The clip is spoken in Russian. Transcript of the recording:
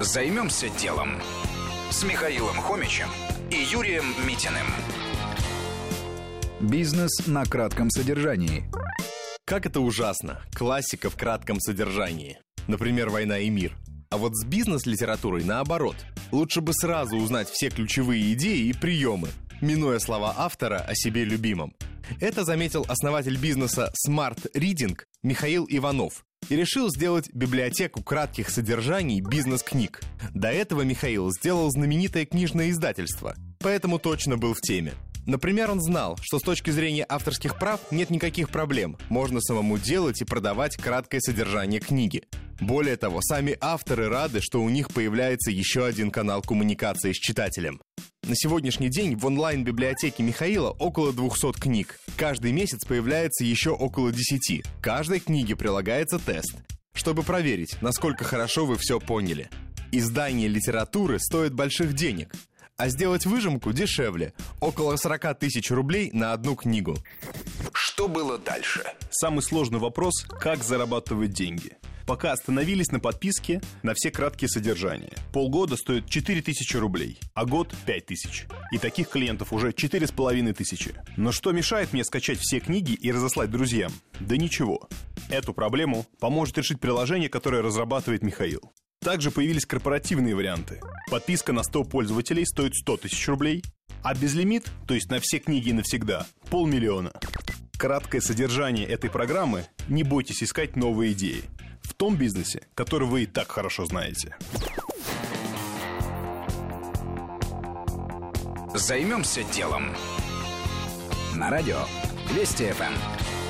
Займемся делом с Михаилом Хомичем и Юрием Митиным. Бизнес на кратком содержании. Как это ужасно. Классика в кратком содержании. Например, «Война и мир». А вот с бизнес-литературой наоборот. Лучше бы сразу узнать все ключевые идеи и приемы, минуя слова автора о себе любимом. Это заметил основатель бизнеса Smart Reading Михаил Иванов и решил сделать библиотеку кратких содержаний бизнес-книг. До этого Михаил сделал знаменитое книжное издательство, поэтому точно был в теме. Например, он знал, что с точки зрения авторских прав нет никаких проблем. Можно самому делать и продавать краткое содержание книги. Более того, сами авторы рады, что у них появляется еще один канал коммуникации с читателем. На сегодняшний день в онлайн-библиотеке Михаила около 200 книг. Каждый месяц появляется еще около 10. Каждой книге прилагается тест, чтобы проверить, насколько хорошо вы все поняли. Издание литературы стоит больших денег, а сделать выжимку дешевле – около 40 тысяч рублей на одну книгу. Что было дальше? Самый сложный вопрос – как зарабатывать деньги – пока остановились на подписке на все краткие содержания. Полгода стоит 4000 рублей, а год 5000. И таких клиентов уже 4500. Но что мешает мне скачать все книги и разослать друзьям? Да ничего. Эту проблему поможет решить приложение, которое разрабатывает Михаил. Также появились корпоративные варианты. Подписка на 100 пользователей стоит 100 тысяч рублей, а безлимит, то есть на все книги навсегда, полмиллиона. Краткое содержание этой программы – не бойтесь искать новые идеи том бизнесе, который вы и так хорошо знаете. Займемся делом. На радио Вести ФМ.